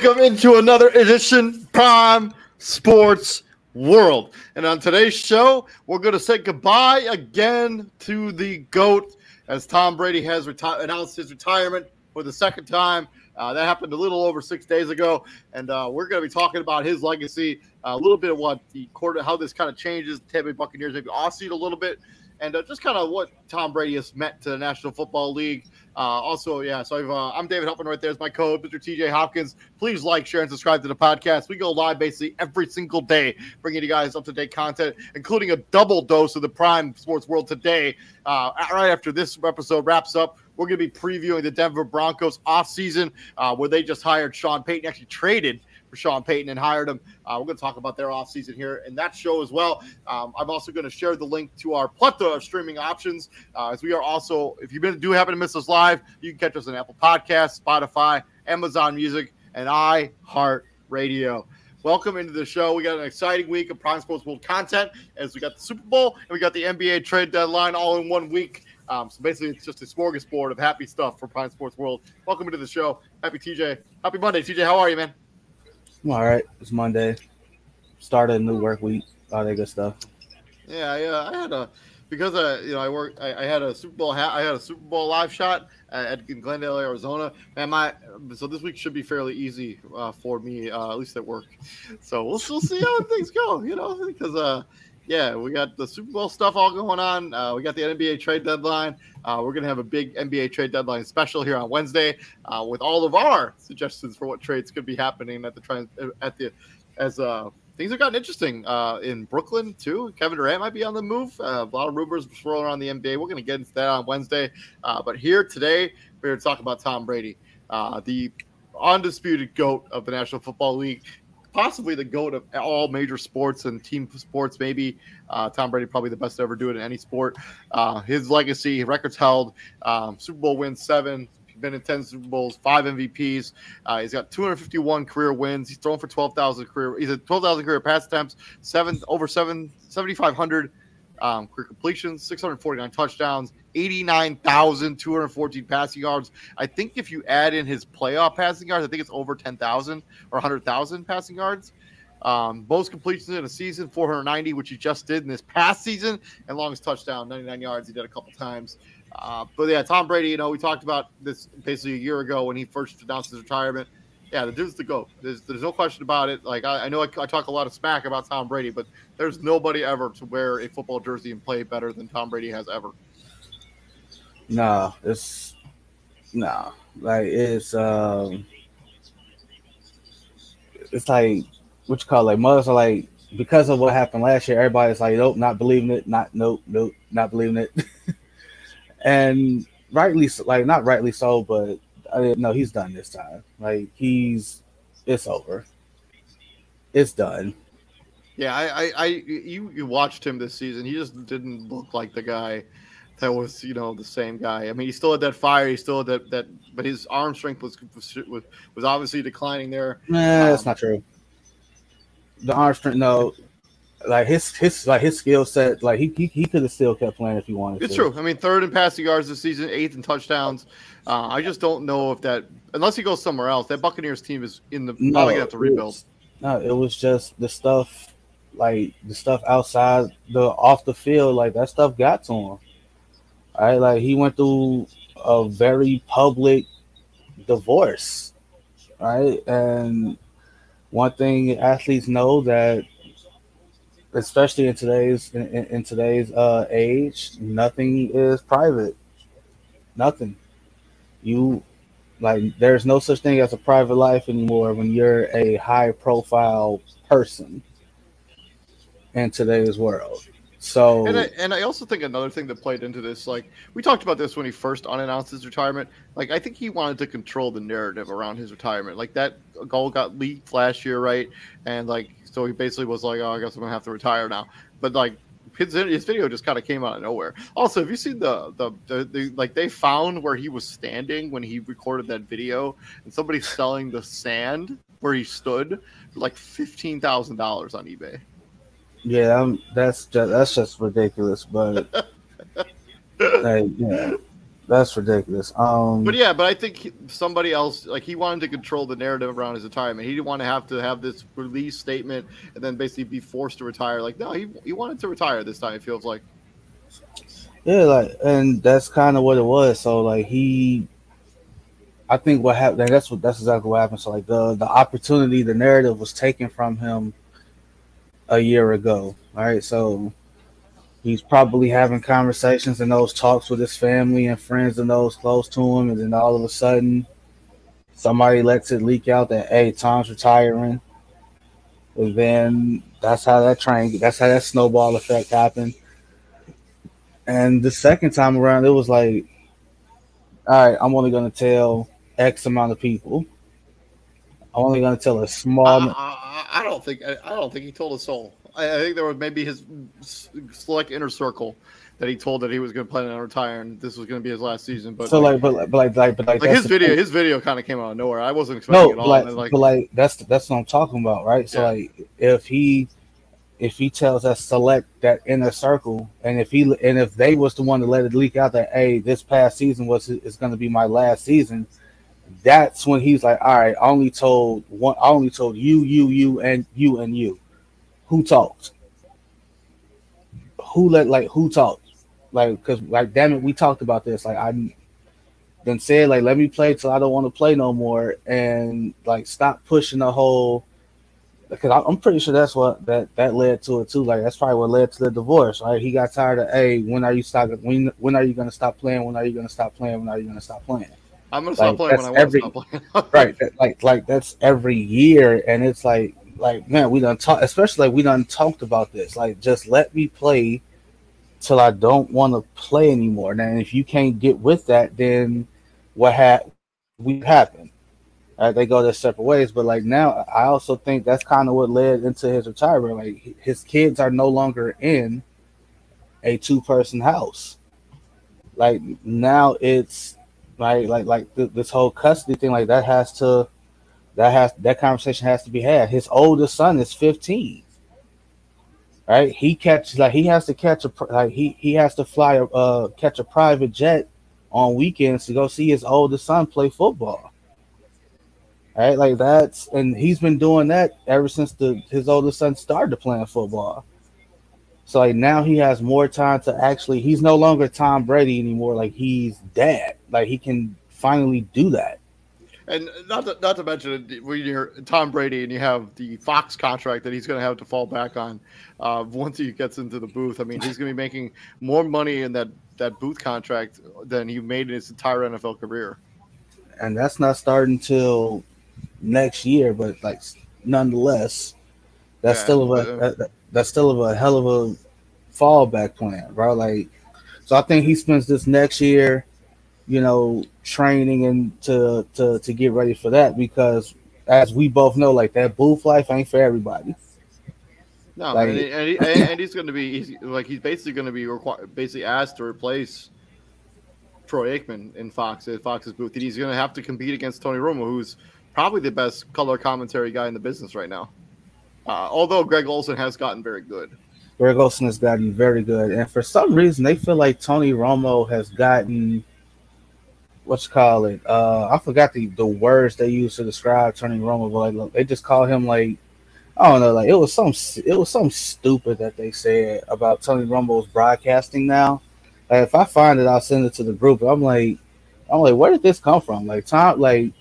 welcome into another edition Prime Sports World. And on today's show, we're going to say goodbye again to the GOAT as Tom Brady has reti- announced his retirement for the second time. Uh, that happened a little over six days ago, and uh, we're going to be talking about his legacy, uh, a little bit of what the quarter, how this kind of changes the Tampa Bay Buccaneers, maybe off a little bit, and uh, just kind of what Tom Brady has meant to the National Football League. Uh, also, yeah, so I've, uh, I'm David Helpman right there. Is my code, Mr. TJ Hopkins. Please like, share, and subscribe to the podcast. We go live basically every single day, bringing you guys up to date content, including a double dose of the Prime Sports World today. Uh, right after this episode wraps up, we're going to be previewing the Denver Broncos offseason, uh, where they just hired Sean Payton, actually traded for Sean Payton and hired him. Uh, we're going to talk about their offseason here in that show as well. Um, I'm also going to share the link to our plethora of streaming options uh, as we are also, if you do happen to miss us live, you can catch us on Apple Podcasts, Spotify, Amazon Music, and iHeartRadio. Welcome into the show. We got an exciting week of Prime Sports World content as we got the Super Bowl and we got the NBA trade deadline all in one week. Um, so basically, it's just a smorgasbord of happy stuff for Prime Sports World. Welcome into the show. Happy TJ. Happy Monday, TJ. How are you, man? I'm all right. It's Monday. Started a new work week. All that good stuff. Yeah, yeah. I had a because I you know I work. I, I, had a Super Bowl. I had a Super Bowl live shot at, in Glendale, Arizona. And my so this week should be fairly easy uh, for me, uh, at least at work. So we'll we'll see how things go. You know, because uh, yeah, we got the Super Bowl stuff all going on. Uh, we got the NBA trade deadline. Uh, we're going to have a big NBA trade deadline special here on Wednesday uh, with all of our suggestions for what trades could be happening at the trans at the as uh, things have gotten interesting uh, in Brooklyn too. Kevin Durant might be on the move. Uh, a lot of rumors swirling around the NBA. We're going to get into that on Wednesday. but here today, we're going to talk about Tom Brady, the undisputed goat of the National Football League possibly the goat of all major sports and team sports. Maybe uh, Tom Brady probably the best to ever do it in any sport. Uh, his legacy, records held, um, Super Bowl wins seven. Been in ten Super Bowls, five MVPs. Uh, he's got 251 career wins. He's thrown for 12,000 career. He's at 12,000 career pass attempts, seven over seven 7,500 um, career completions, 649 touchdowns, 89,214 passing yards. I think if you add in his playoff passing yards, I think it's over 10,000 or 100,000 passing yards. Um, most completions in a season, 490, which he just did in this past season, and longest touchdown, 99 yards. He did a couple times. Uh, but yeah, Tom Brady, you know, we talked about this basically a year ago when he first announced his retirement yeah, the dude's the goat. There's, there's no question about it. Like I, I know I, I, talk a lot of smack about Tom Brady, but there's nobody ever to wear a football jersey and play better than Tom Brady has ever. No, it's no, like it's um, it's like what you call it? like mothers are like because of what happened last year. Everybody's like, nope, not believing it. Not nope, nope, not believing it. and rightly, so, like not rightly so, but I didn't know he's done this time. Like he's, it's over. It's done. Yeah, I, I, I, you, you watched him this season. He just didn't look like the guy that was, you know, the same guy. I mean, he still had that fire. He still had that, that, but his arm strength was was, was obviously declining there. Nah, um, that's not true. The arm strength, no, like his his like his skill set, like he he, he could have still kept playing if he wanted. It's to. true. I mean, third in passing yards this season, eighth in touchdowns. Uh, I just don't know if that unless he goes somewhere else, that Buccaneers team is in the no, probably gonna have to rebuild. Was, no, it was just the stuff like the stuff outside the off the field, like that stuff got to him. All right, like he went through a very public divorce, right? And one thing athletes know that especially in today's in, in today's uh, age, nothing is private. Nothing. You like there's no such thing as a private life anymore when you're a high profile person in today's world. So and I, and I also think another thing that played into this, like we talked about this when he first unannounced his retirement. Like I think he wanted to control the narrative around his retirement. Like that goal got leaked last year, right? And like so he basically was like, "Oh, I guess I'm gonna have to retire now." But like his, his video just kind of came out of nowhere. Also, have you seen the, the, the the like they found where he was standing when he recorded that video, and somebody's selling the sand where he stood for like fifteen thousand dollars on eBay. Yeah, I'm, that's just that's just ridiculous. But like, yeah, That's ridiculous. Um, but yeah, but I think somebody else, like he wanted to control the narrative around his retirement. He didn't want to have to have this release statement and then basically be forced to retire. Like, no, he, he wanted to retire this time. It feels like. Yeah, like, and that's kind of what it was. So, like, he, I think what happened. That's what that's exactly what happened. So, like, the the opportunity, the narrative was taken from him a year ago. All right, so he's probably having conversations and those talks with his family and friends and those close to him, and then all of a sudden, somebody lets it leak out that hey, Tom's retiring. And then that's how that train, that's how that snowball effect happened. And the second time around, it was like, all right, I'm only gonna tell X amount of people. I'm only gonna tell a small. Uh, I, uh, uh, I, I don't think I, I don't think he told a soul. I, I think there was maybe his select inner circle that he told that he was going to plan on retiring. This was going to be his last season. But so like, like but, but like, like, but like, like his video, his video kind of came out of nowhere. I wasn't expecting no, it all. Like, like, but like that's that's what I'm talking about, right? So yeah. like, if he if he tells us select that inner circle, and if he and if they was the one to let it leak out that hey, this past season was is going to be my last season, that's when he's like, all right, I only told one, I only told you, you, you, and you and you who talked? Who let like who talked? Like, because like damn it, we talked about this. Like I then said like let me play till I don't want to play no more, and like stop pushing the whole. Because I'm pretty sure that's what that that led to it too. Like that's probably what led to the divorce. Right? He got tired of, hey, when are you stop? When when are you gonna stop playing? When are you gonna stop playing? When are you gonna stop playing? I'm gonna stop like, playing when I want every, to stop playing. right? That, like like that's every year, and it's like like man, we done talk, especially like we done talked about this. Like, just let me play till I don't want to play anymore. Now, if you can't get with that, then what had we happen? Right, uh, they go their separate ways. But like now, I also think that's kind of what led into his retirement. Like his kids are no longer in a two-person house. Like now, it's like like like th- this whole custody thing. Like that has to that has that conversation has to be had. His oldest son is 15. Right? He catches like he has to catch a like he he has to fly a uh, catch a private jet on weekends to go see his oldest son play football. Right? Like that's and he's been doing that ever since the his oldest son started playing football. So like now he has more time to actually he's no longer Tom Brady anymore. Like he's dad. Like he can finally do that. And not to, not to mention when you're Tom Brady and you have the Fox contract that he's going to have to fall back on uh, once he gets into the booth. I mean, he's going to be making more money in that that booth contract than he made in his entire NFL career. And that's not starting until next year, but like nonetheless, that's yeah, still of a that, that's still of a hell of a fallback plan, bro. Like, so I think he spends this next year you know, training and to to to get ready for that because as we both know, like that booth life ain't for everybody. No, like, and, and, he, and, he's going to be he's like he's basically going to be required, basically asked to replace Troy Aikman in Fox at Fox's booth. And he's going to have to compete against Tony Romo, who's probably the best color commentary guy in the business right now. Uh, although Greg Olsen has gotten very good. Greg Olsen has gotten very good, and for some reason, they feel like Tony Romo has gotten what's call it? Uh, I forgot the, the words they used to describe Tony Romo, but like look, they just call him like I don't know, like it was some it was some stupid that they said about Tony Romo's broadcasting now. Like, if I find it, I'll send it to the group. I'm like, I'm like, where did this come from? Like Tom, like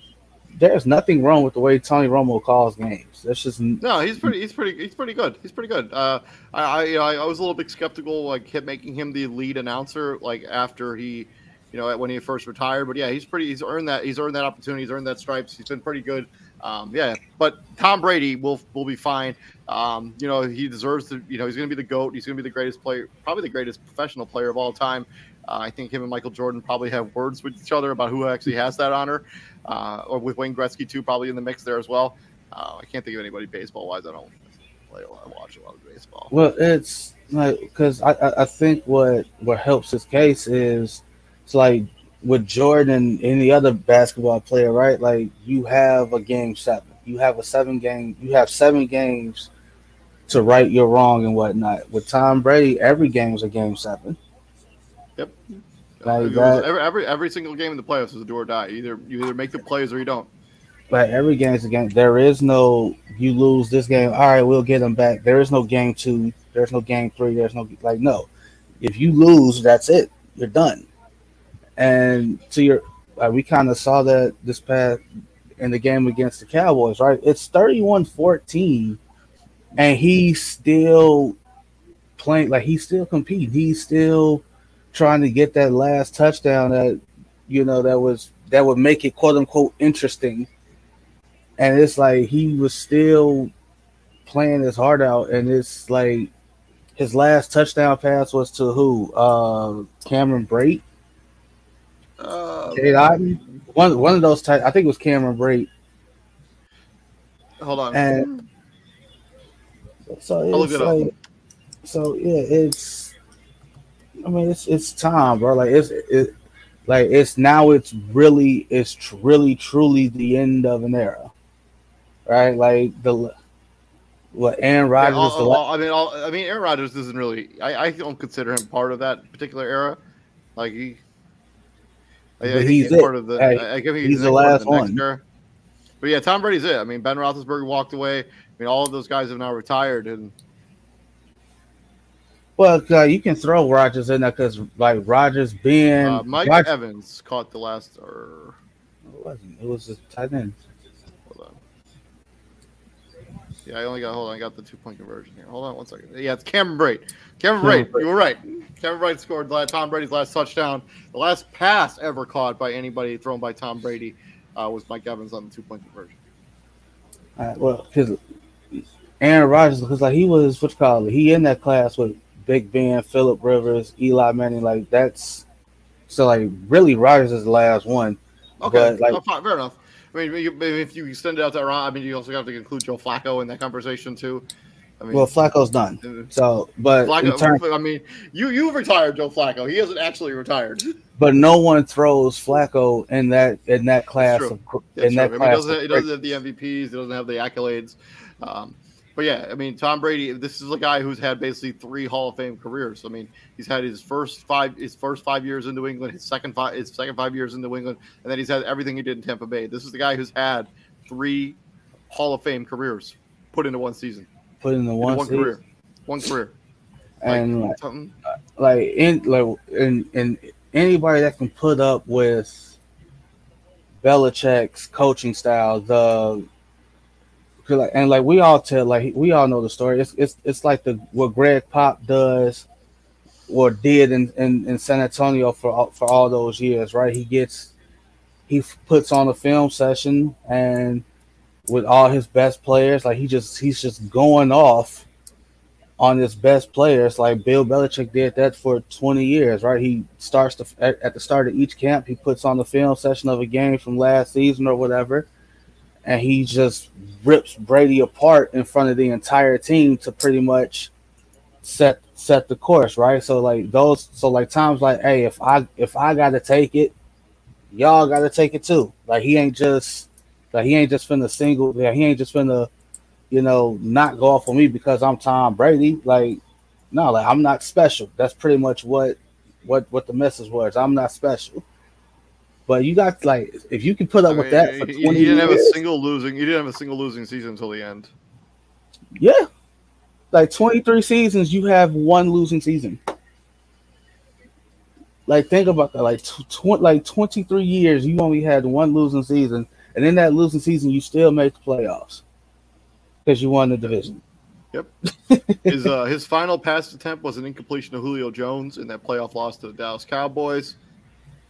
there's nothing wrong with the way Tony Romo calls games. That's just no. He's pretty. He's pretty. He's pretty good. He's pretty good. Uh, I, I I was a little bit skeptical, like him making him the lead announcer, like after he you know, when he first retired. But yeah, he's pretty. He's earned that. He's earned that opportunity. He's earned that stripes. He's been pretty good. Um, yeah, but Tom Brady will will be fine. Um, you know, he deserves to. You know, he's going to be the goat. He's going to be the greatest player, probably the greatest professional player of all time. Uh, I think him and Michael Jordan probably have words with each other about who actually has that honor, uh, or with Wayne Gretzky too, probably in the mix there as well. Uh, I can't think of anybody baseball wise. I don't play a lot, watch a lot of baseball. Well, it's like because I, I think what what helps his case is it's like with Jordan any other basketball player, right? Like you have a game seven, you have a seven game, you have seven games to right your wrong and whatnot. With Tom Brady, every game is a game seven. Yep. Like that, every, every every single game in the playoffs is a do or die. Either you either make the plays or you don't. like every game's a game. There is no you lose this game. All right, we'll get them back. There is no game two. There's no game three. There's no like no. If you lose, that's it. You're done. And to your, like we kind of saw that this past in the game against the Cowboys, right? It's 31-14, and he's still playing like he's still competing. He's still trying to get that last touchdown that you know that was that would make it quote unquote interesting. And it's like he was still playing his heart out, and it's like his last touchdown pass was to who? Uh, Cameron Brate, Uh, Cade Otton. One one of those. Ty- I think it was Cameron Brate. hold on. And so I'll look it's it up. like, so yeah, it's. I mean, it's it's time, bro. Like it's it, like it's now. It's really it's tr- really truly the end of an era, right? Like the what Aaron Yeah, Rodgers. all- the all- I mean, all, I mean, Aaron Rodgers isn't really. I, I don't consider him part of that particular era. Like he, I, I he's he's, part of the. Hey, I, I think he's the last next one. era. But yeah, Tom Brady's it. I mean, Ben Roethlisberger walked away. I mean, all of those guys have now retired, and well, uh, you can throw Rodgers in there because like Rodgers being uh, Mike Rodgers- Evans caught the last. Or it wasn't. It was just tight end. hold on. Yeah, I only got. Hold on, I got the two point conversion here. Hold on one second. Yeah, it's Cameron Brate. Cameron Brate, you were right. Cameron Brate scored Tom Brady's last touchdown. The last pass ever caught by anybody thrown by Tom Brady uh, was Mike Evans on the two point conversion. Uh, well, because Aaron Rodgers, because like he was what you call it, he in that class with Big Ben, Philip Rivers, Eli Manning. Like that's so like really Rodgers is the last one. Okay, But, like- fine, fair enough. I mean, you, if you extend it out to around, I mean, you also have to include Joe Flacco in that conversation too. I mean, Well, Flacco's done. uh, So, but Flacco. I mean, you you retired Joe Flacco. He hasn't actually retired. but no one throws Flacco in that in that class true. of in That's that true. I mean, he doesn't, he doesn't have the MVPs. He doesn't have the accolades. Um, but yeah, I mean, Tom Brady. This is a guy who's had basically three Hall of Fame careers. I mean, he's had his first five, his first five years in New England, his second five, his second five years in New England, and then he's had everything he did in Tampa Bay. This is the guy who's had three Hall of Fame careers put into one season, put in the into one, one season, career, one career. and like, something. like in like and and anybody that can put up with Belichick's coaching style, the like, and like we all tell like we all know the story. It's it's it's like the what Greg Pop does or did in, in, in San Antonio for all- for all those years, right? He gets he puts on a film session and with all his best players, like he just he's just going off on his best players, like Bill Belichick did that for 20 years, right? He starts to at, at the start of each camp, he puts on the film session of a game from last season or whatever, and he just rips Brady apart in front of the entire team to pretty much set set the course, right? So like those, so like times like, hey, if I if I got to take it, y'all got to take it too. Like he ain't just like he ain't just finna single, yeah, he ain't just finna you know, not go off on me because I'm Tom Brady. Like, no, like I'm not special. That's pretty much what what what the message was. I'm not special. But you got like if you can put up I with mean, that for 20 he didn't have a single losing. He didn't have a single losing season until the end. yeah. Like 23 seasons, you have one losing season. Like think about that. Like tw- tw- like 23 years, you only had one losing season, and in that losing season, you still made the playoffs because you won the division. Yep. his uh, his final pass attempt was an incompletion to Julio Jones in that playoff loss to the Dallas Cowboys.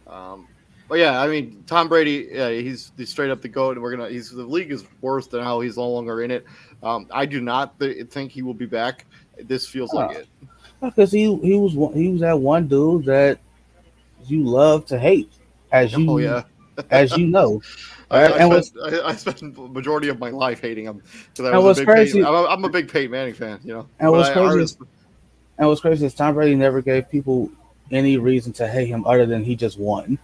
Um, but yeah, I mean Tom Brady, yeah, he's, he's straight up the goat, and we're gonna. He's the league is worse than how he's no longer in it. Um, I do not th- think he will be back. This feels like it. Because he he was he was that one dude that you love to hate, as you Oh yeah, as you know. I, I, and spent, I, I spent the majority of my life hating him because I was what's a big crazy- Peyton, I'm, a, I'm a big Peyton Manning fan, you know. And what's crazy And what's crazy is Tom Brady never gave people any reason to hate him other than he just won.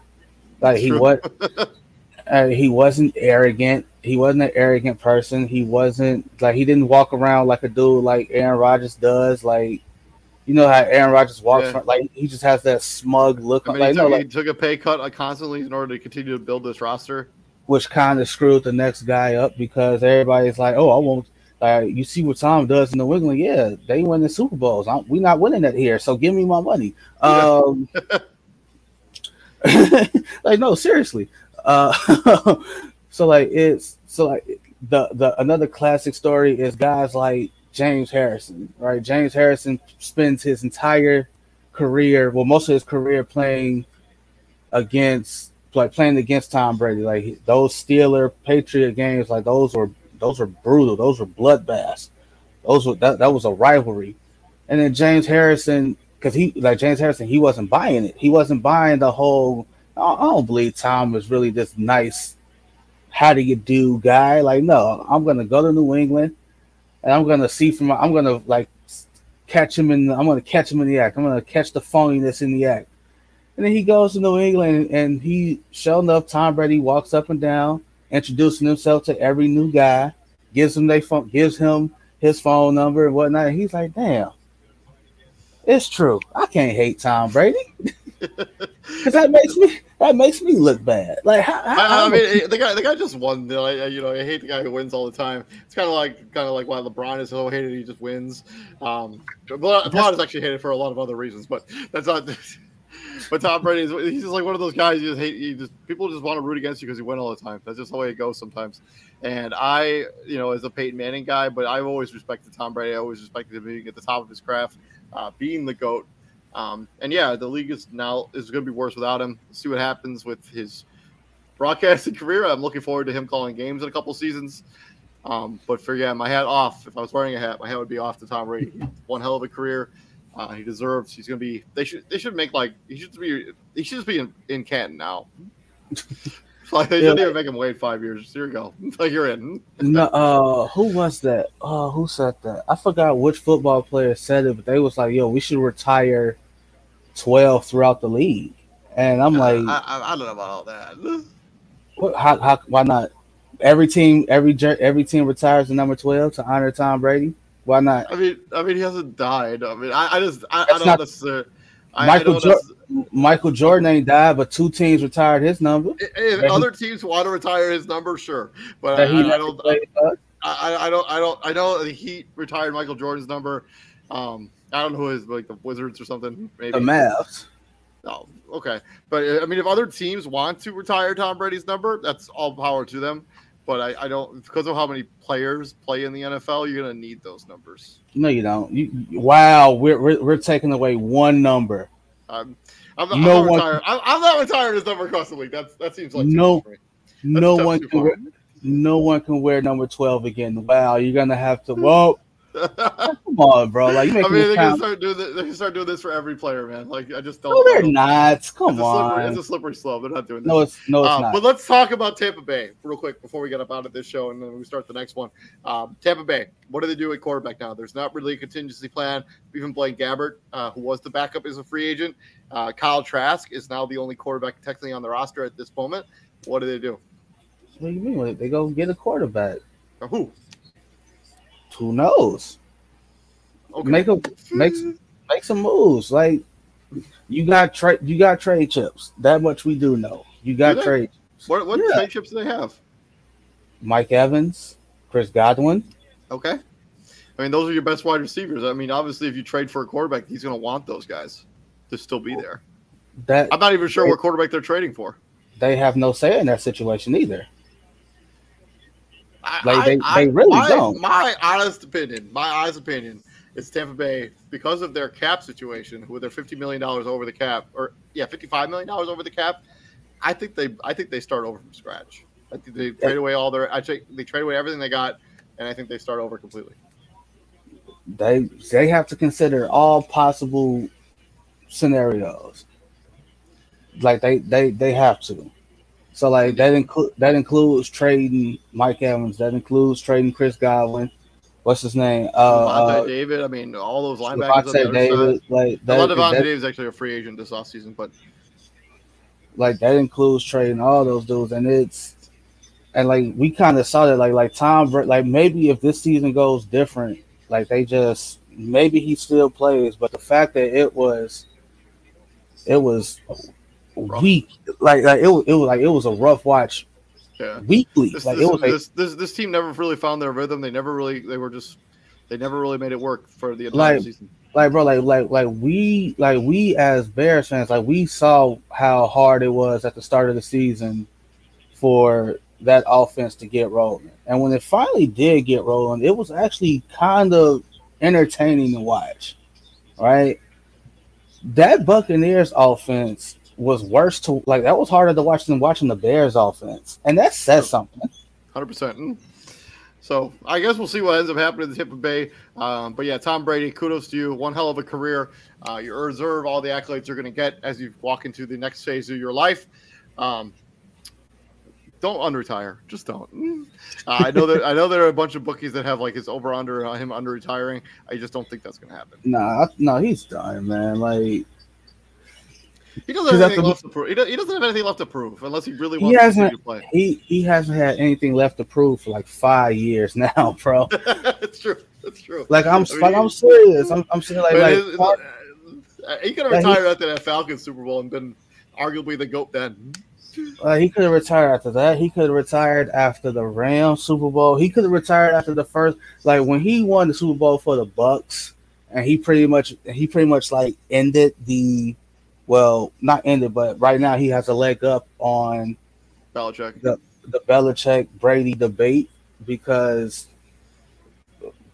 Like he what uh, he wasn't arrogant. He wasn't an arrogant person. He wasn't like he didn't walk around like a dude like Aaron Rodgers does. Like You know how Aaron Rodgers walks, yeah. like he just has that smug look. I mean, like, he, took, no, he took a pay cut like, constantly in order to continue to build this roster, which kind of screwed the next guy up because everybody's like, "Oh, I won't." Like you see what Tom does in New England, yeah, they win the Super Bowls. I'm, we not winning that here, so give me my money. Yeah. Um, like no, seriously. Uh, so like it's so like the the another classic story is guys like James Harrison, right? James Harrison spends his entire career, well, most of his career playing against like playing against Tom Brady. Like those Steeler Patriot games, like those were those were brutal. Those were bloodbaths. Those were that, that was a rivalry. And then James Harrison, because he like James Harrison, he wasn't buying it. He wasn't buying the whole. I don't believe Tom was really this nice, how do you do guy. Like, no, I'm gonna go to New England and I'm gonna see from I'm gonna like catch him in. I'm gonna catch him in the act. I'm gonna catch the phoniness in the act. And then he goes to New England, and he, sure enough, Tom Brady walks up and down, introducing himself to every new guy, gives him they phone, gives him his phone number and whatnot. And he's like, "Damn, it's true. I can't hate Tom Brady because that makes me that makes me look bad. Like, how, how, I, I, mean, the guy, the guy just won. You know, I hate the guy who wins all the time. It's kind of like, kind of like why LeBron is so hated. He just wins. Um, LeBron is actually hated for a lot of other reasons, but that's not. but Tom Brady is he's just like one of those guys. You just hate. You just people just want to root against you because you win all the time. That's just the way it goes sometimes. And I, you know, as a Peyton Manning guy, but I've always respected Tom Brady. I always respected him being at the top of his craft, uh, being the goat. Um, and yeah, the league is now is going to be worse without him. Let's see what happens with his broadcasting career. I'm looking forward to him calling games in a couple seasons. Um, but for yeah, my hat off. If I was wearing a hat, my hat would be off to Tom Brady. One hell of a career. Uh, he deserves. He's going to be. They should. They should make like. He should be. He should just be in, in Canton now. like they shouldn't even make him wait five years. Here you go. Like you're in. no, uh, who was that? Oh, who said that? I forgot which football player said it, but they was like, "Yo, we should retire 12 throughout the league. And I'm like, I, I, I don't know about all that. What, how, how, why not? Every team, every every team retires the number 12 to honor Tom Brady. Why not? I mean, I mean, he hasn't died. I mean, I, I just, I, I don't not, necessarily. Michael, jo- Michael Jordan ain't died, but two teams retired his number. If other he, teams want to retire his number, sure, but I, I, don't. I, I, don't. I don't. I know the Heat retired Michael Jordan's number. Um, I don't know who is like the Wizards or something. Maybe the Mavs. Oh, okay. But I mean, if other teams want to retire Tom Brady's number, that's all power to them. But I, I don't because of how many players play in the NFL, you're gonna need those numbers. No, you don't. You, wow, we're, we're we're taking away one number. I'm, I'm, not, no I'm not one, retired. I'm, I'm, not retiring his number across the league. That's that seems like no, no one can wear, no one can wear number twelve again. Wow, you're gonna have to. Well, Come on, bro. Like, I mean, they can start doing this. They can start doing this for every player, man. Like, I just don't. No, they're not. Come it's on. A slippery, it's a slippery slope. They're not doing this. No, it's no, it's um, not. But let's talk about Tampa Bay real quick before we get up out of this show and then we start the next one. Um, Tampa Bay. What do they do at quarterback now? There's not really a contingency plan. Even Blaine Gabbert, uh, who was the backup, is a free agent. Uh, Kyle Trask is now the only quarterback technically on the roster at this moment. What do they do? What do you mean? They go get a quarterback. Or who? Who knows? Okay. Make a make make some moves. Like you got trade you got trade chips. That much we do know. You got trade. What what yeah. trade chips do they have? Mike Evans, Chris Godwin. Okay. I mean, those are your best wide receivers. I mean, obviously, if you trade for a quarterback, he's going to want those guys to still be there. That I'm not even sure they, what quarterback they're trading for. They have no say in that situation either. like they, I, they really my, don't. My honest opinion, my honest opinion is Tampa Bay because of their cap situation, with their fifty million dollars over the cap, or yeah, fifty-five million dollars over the cap. I think they, I think they start over from scratch. I think they trade away all their, I think they trade away everything they got, and I think they start over completely. They they have to consider all possible scenarios. Like they they they have to. So like that include that includes trading Mike Evans. That includes trading Chris Godwin what's his name? Uh, uh, David. I mean, all those linebackers. Devontae David, like that, Devontae Davis actually a free agent this offseason, but like that includes trading all those dudes, and it's and like we kind of saw that like like Tom like maybe if this season goes different, like they just maybe he still plays, but the fact that it was, it was weak, like like it it was like it was a rough watch. Yeah. Weekly, This, like this, it was like this, this, this team never really found their rhythm. They never really, they were just, they never really made it work for the entire Like- season. like bro, like like like we like we as Bears fans, like we saw how hard it was at the start of the season for that offense to get rolling. And when it finally did get rolling, it was actually kind of entertaining to watch. Right? That Buccaneers offense was worse to like that was harder to watch than watching the Bears offense. And that says something. Hundred percent. So I guess we'll see what ends up happening to Tampa Bay. Um, but yeah, Tom Brady, kudos to you. One hell of a career. Uh, you deserve all the accolades you're going to get as you walk into the next phase of your life. Um, don't unretire. Just don't. Uh, I know that I know there are a bunch of bookies that have like his over under uh, him under retiring. I just don't think that's going to happen. Nah, I- no, he's done, man. Like He doesn't have anything left to prove. He, do- he doesn't have anything left to prove unless he really wants to hasn't- to play. he he hasn't had anything left to prove for like five years now, bro. it's true. That's true. Like I'm I mean, like I'm serious. I'm I'm saying like But like uh, he could have retired after that Falcons Super Bowl and been arguably the goat then. uh, he could have retired after that. He could have retired after the Rams Super Bowl. He could have retired after the first like when he won the Super Bowl for the Bucs, and he pretty much he pretty much like ended the well not ended, but right now he has a leg up on Belichick. the Belichick Brady debate because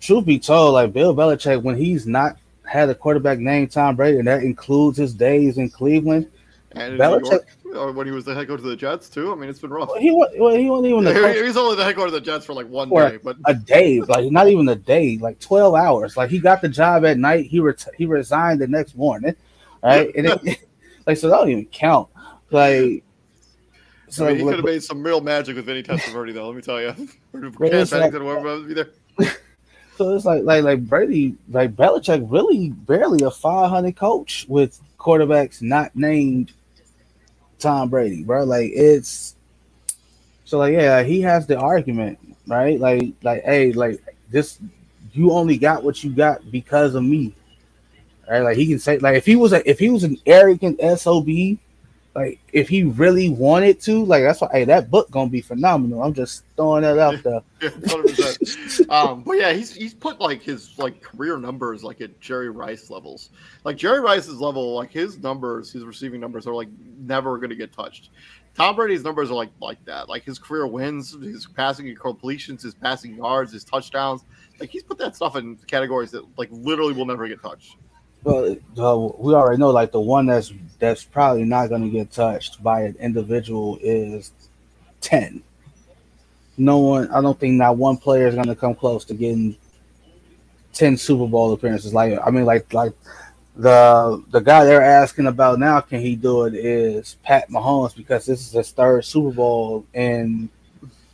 truth be told, like Bill Belichick, when he's not had a quarterback named Tom Brady, and that includes his days in Cleveland, And in Belichick- New York, or when he was the head coach of the Jets too. I mean, it's been rough. he wa- well, he wasn't even the He was only the head coach of the Jets for like one For- day, but a day, like not even a day, like twelve hours. Like he got the job at night, he ret- he resigned the next morning, right? And it, like so that don't even count. Like so, I mean, he like, could have made some real magic with Vinny Testaverde, though. Let me tell you, Well, Cam it's like- Pennington, whoever else be there. So it's like like like Brady, like Belichick, really barely a 500 coach with quarterbacks not named Tom Brady, bro. Like it's so like yeah, he has the argument, right? Like like hey, like this, you only got what you got because of me, right? Like he can say like if he was a if he was an arrogant sob, like if he really wanted to, like that's why hey that book gonna be phenomenal. I'm just throwing that out there. Um, but yeah, he's he's put like his like career numbers like at Jerry Rice levels. Like Jerry Rice's level, like his numbers, his receiving numbers are like never to get touched. Tom Brady's numbers are like like that. Like his career wins, his passing completions, his passing yards, his touchdowns. Like he's put that stuff in categories that like literally will never get touched. Well, we already know like the one that's that's probably not going to get touched by an individual is ten. No one, I don't think not one player is going to come close to getting ten Super Bowl appearances. Like I mean, like like the the guy they're asking about now, can he do it? Is Pat Mahomes because this is his third Super Bowl in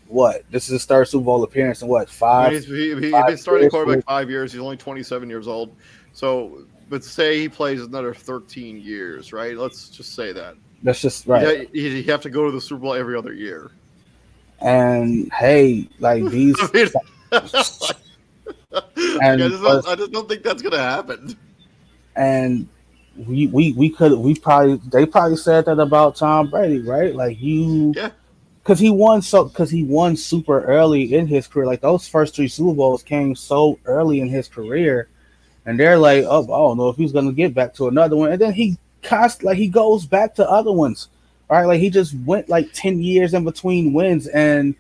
what? This is his third Super Bowl appearance in what five? he's, he, five been starting years, quarterback five years. He's only 27 years old. So, but say he plays another 13 years, right? Let's just say that. That's just right. Yeah, you have to go to the Super Bowl every other year. And hey, like these. I mean, And I, just don't, I just don't think that's gonna happen. and we we we could we probably they probably said that about Tom Brady, right? Like you, Yeah. Because he won so because he won super early in his career. Like those first three Super Bowls came so early in his career, and they're like, oh, I don't know if he's gonna get back to another one. And then he const like he goes back to other ones, right? Like he just went like ten years in between wins, and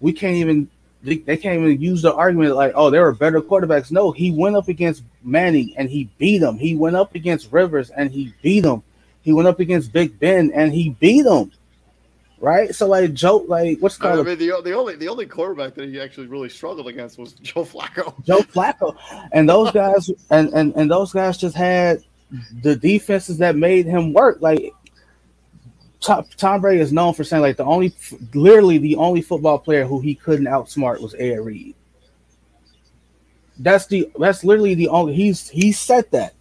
we can't even they, they can't even use the argument like, oh, there were better quarterbacks. No, he went up against Manning and he beat him. He went up against Rivers and he beat him. He went up against Big Ben and he beat him. Right? So like Joe, like what's it I mean, the, the only the only quarterback that he actually really struggled against was Joe Flacco. Joe Flacco, and those guys, and and and those guys just had the defenses that made him work. Like Tom, Tom Brady is known for saying, like the only, literally the only football player who he couldn't outsmart was Ed Reed. That's the that's literally the only he's he said that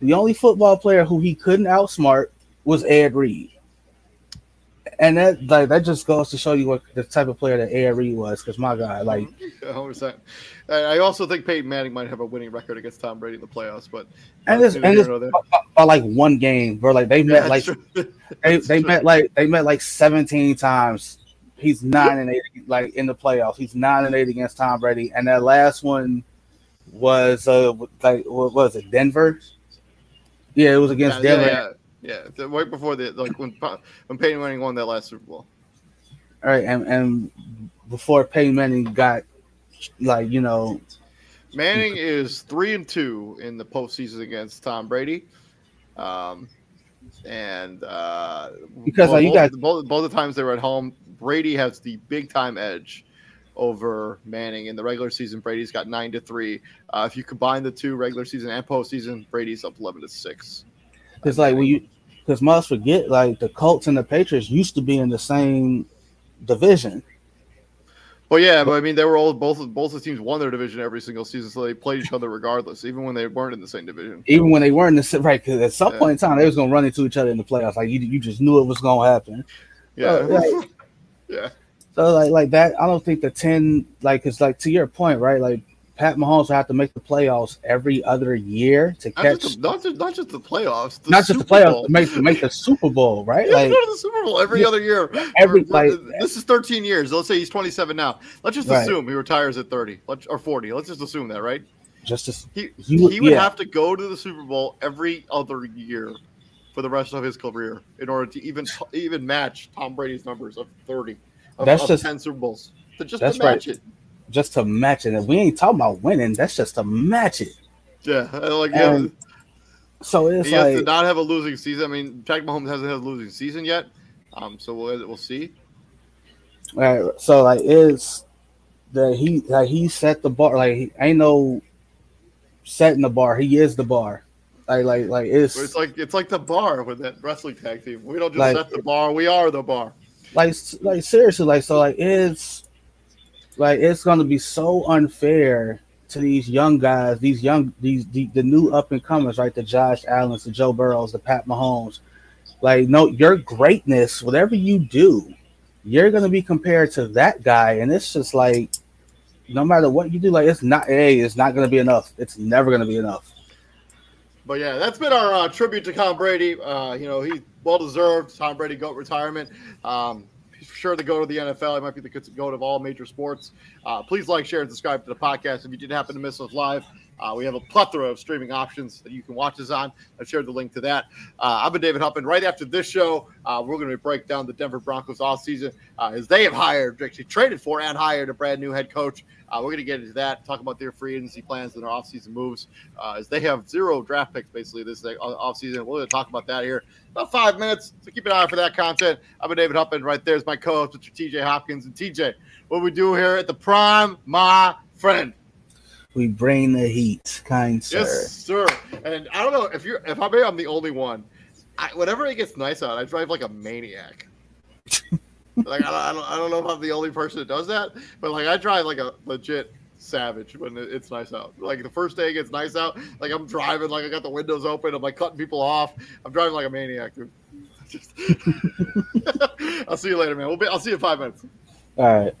the only football player who he couldn't outsmart was Ed Reed. And that like that just goes to show you what the type of player that ARE was. Because my God, like, 100. I also think Peyton Manning might have a winning record against Tom Brady in the playoffs, but and this and this by like one game, bro. Like they met yeah, like they, they met like they met like 17 times. He's nine and eight like in the playoffs. He's nine and eight against Tom Brady, and that last one was uh like what was it Denver? Yeah, it was against yeah, Denver. Yeah, yeah, right before the like when when Peyton Manning won that last Super Bowl. All right, and and before Peyton Manning got like you know, Manning is three and two in the postseason against Tom Brady, um, and uh, because both, you got both both the times they were at home, Brady has the big time edge over Manning in the regular season. Brady's got nine to three. Uh, if you combine the two regular season and postseason, Brady's up eleven to six. It's like when you because must forget like the Colts and the Patriots used to be in the same division. Well, yeah, but I mean, they were all both both the teams won their division every single season, so they played each other regardless, even when they weren't in the same division. Even when they weren't in the same right, because at some yeah. point in time they was gonna run into each other in the playoffs. Like you, you just knew it was gonna happen. Yeah, like, yeah. So like like that, I don't think the ten like it's like to your point, right? Like Pat Mahomes will have to make the playoffs every other year to not catch just the, not, just, not just the playoffs, the not Super just the playoffs to make to make the Super Bowl, right? Yeah, like go to the Super Bowl every yeah, other year. Every like this is 13 years. Let's say he's 27 now. Let's just right. assume he retires at 30 or 40. Let's just assume that, right? Just he he, he would yeah. have to go to the Super Bowl every other year for the rest of his career in order to even even match Tom Brady's numbers of 30 of, that's of just 10 Super Bowls. To just that's to match right. it just to match it. And we ain't talking about winning. That's just to match it. Yeah, like yeah. So it's he like has to not have a losing season. I mean, Patrick Mahomes hasn't had a losing season yet. Um, so we'll we'll see. All right. So like, is that he like he set the bar? Like, he, ain't no setting the bar. He is the bar. Like, like, like it's it's like it's like the bar with that wrestling tag team. We don't just like, set the bar. We are the bar. Like, like seriously, like so, like it's like it's going to be so unfair to these young guys, these young these the, the new up and comers, right? The Josh Allen's, the Joe Burrows, the Pat Mahomes. Like, no, your greatness, whatever you do, you're going to be compared to that guy, and it's just like, no matter what you do, like it's not. Hey, it's not to be enough. It's never to be enough. But yeah, that's been our uh, tribute to Tom Brady. Uh, you know, he well deserved Tom Brady goat retirement. Um, sure to go to the NFL. It might be the goat of all major sports. Uh, please like, share, and subscribe to the podcast. If you did happen to miss us live, uh, we have a plethora of streaming options that you can watch us on. I've shared the link to that. Uh, I've been David Huppin. Right after this show, uh, we're going to break down the Denver Broncos off season uh, as they have hired, actually traded for and hired a brand new head coach. Uh, we're going to get into that, talk about their free agency plans and their offseason moves uh, as they have zero draft picks basically this offseason. We're going to talk about that here about five minutes. So keep an eye out for that content. I've been David Huppin. Right there's my co host, Mr. TJ Hopkins. And TJ, what we do here at the Prime, my friend. We bring the heat, kind sir. Yes, sir. And I don't know if you're if I maybe I'm the only one. I, whenever it gets nice out, I drive like a maniac. like I don't, I don't, I don't know if I'm the only person that does that, but like I drive like a legit savage when it's nice out. Like the first day it gets nice out, like I'm driving, like I got the windows open, I'm like cutting people off. I'm driving like a maniac, dude. I'll see you later, man. We'll be. I'll see you in five minutes. All right.